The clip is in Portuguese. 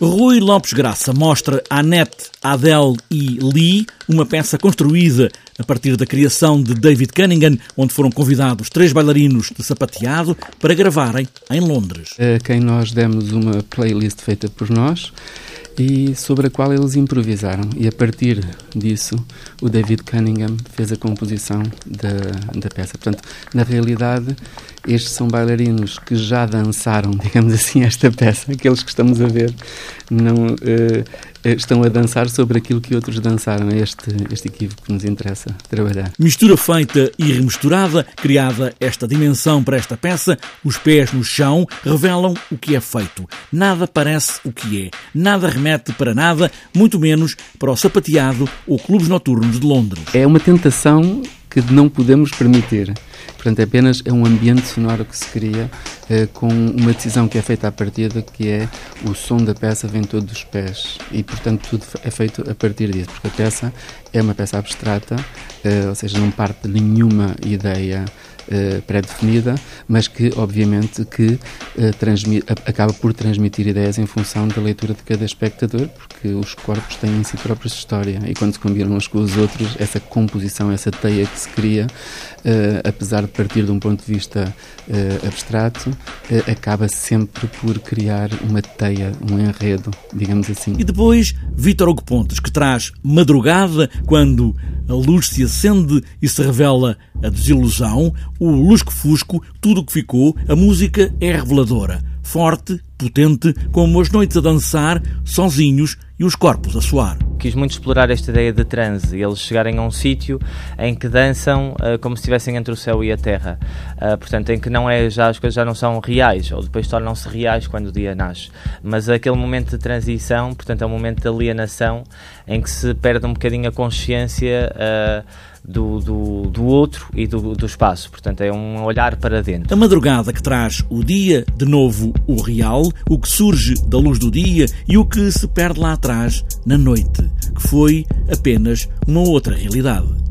Rui Lopes Graça mostra Annette, Adele e Lee, uma peça construída a partir da criação de David Cunningham, onde foram convidados três bailarinos de sapateado para gravarem em Londres. A quem nós demos uma playlist feita por nós e sobre a qual eles improvisaram. E a partir disso, o David Cunningham fez a composição da, da peça. Portanto, na realidade, estes são bailarinos que já dançaram, digamos assim, esta peça. Aqueles que estamos a ver não uh, estão a dançar sobre aquilo que outros dançaram. É este, este equívoco que nos interessa trabalhar. Mistura feita e remisturada, criada esta dimensão para esta peça, os pés no chão revelam o que é feito. Nada parece o que é. Nada remete para nada, muito menos para o sapateado ou clubes noturnos de Londres. É uma tentação que não podemos permitir. Portanto, apenas é um ambiente sonoro que se cria eh, com uma decisão que é feita à partida, que é o som da peça vem todo dos pés. E, portanto, tudo é feito a partir disso, porque a peça é uma peça abstrata, eh, ou seja, não parte de nenhuma ideia uh, pré-definida, mas que, obviamente, que acaba por transmitir ideias em função da leitura de cada espectador, porque os corpos têm em si próprios história. E quando se combinam uns com os outros, essa composição, essa teia que se cria, apesar de partir de um ponto de vista abstrato, acaba sempre por criar uma teia, um enredo, digamos assim. E depois, Vítor Hugo Pontes, que traz madrugada quando a luz se acende e se revela a desilusão, o lusco-fusco, tudo o que ficou, a música é reveladora. Forte, potente, como as noites a dançar, sozinhos e os corpos a suar. Quis muito explorar esta ideia de transe, eles chegarem a um sítio em que dançam uh, como se estivessem entre o céu e a terra. Uh, portanto, em que não é, já, as coisas já não são reais, ou depois tornam-se reais quando o dia nasce. Mas aquele momento de transição, portanto, é um momento de alienação em que se perde um bocadinho a consciência. Uh, do, do, do outro e do, do espaço. Portanto, é um olhar para dentro. A madrugada que traz o dia, de novo o real, o que surge da luz do dia e o que se perde lá atrás na noite, que foi apenas uma outra realidade.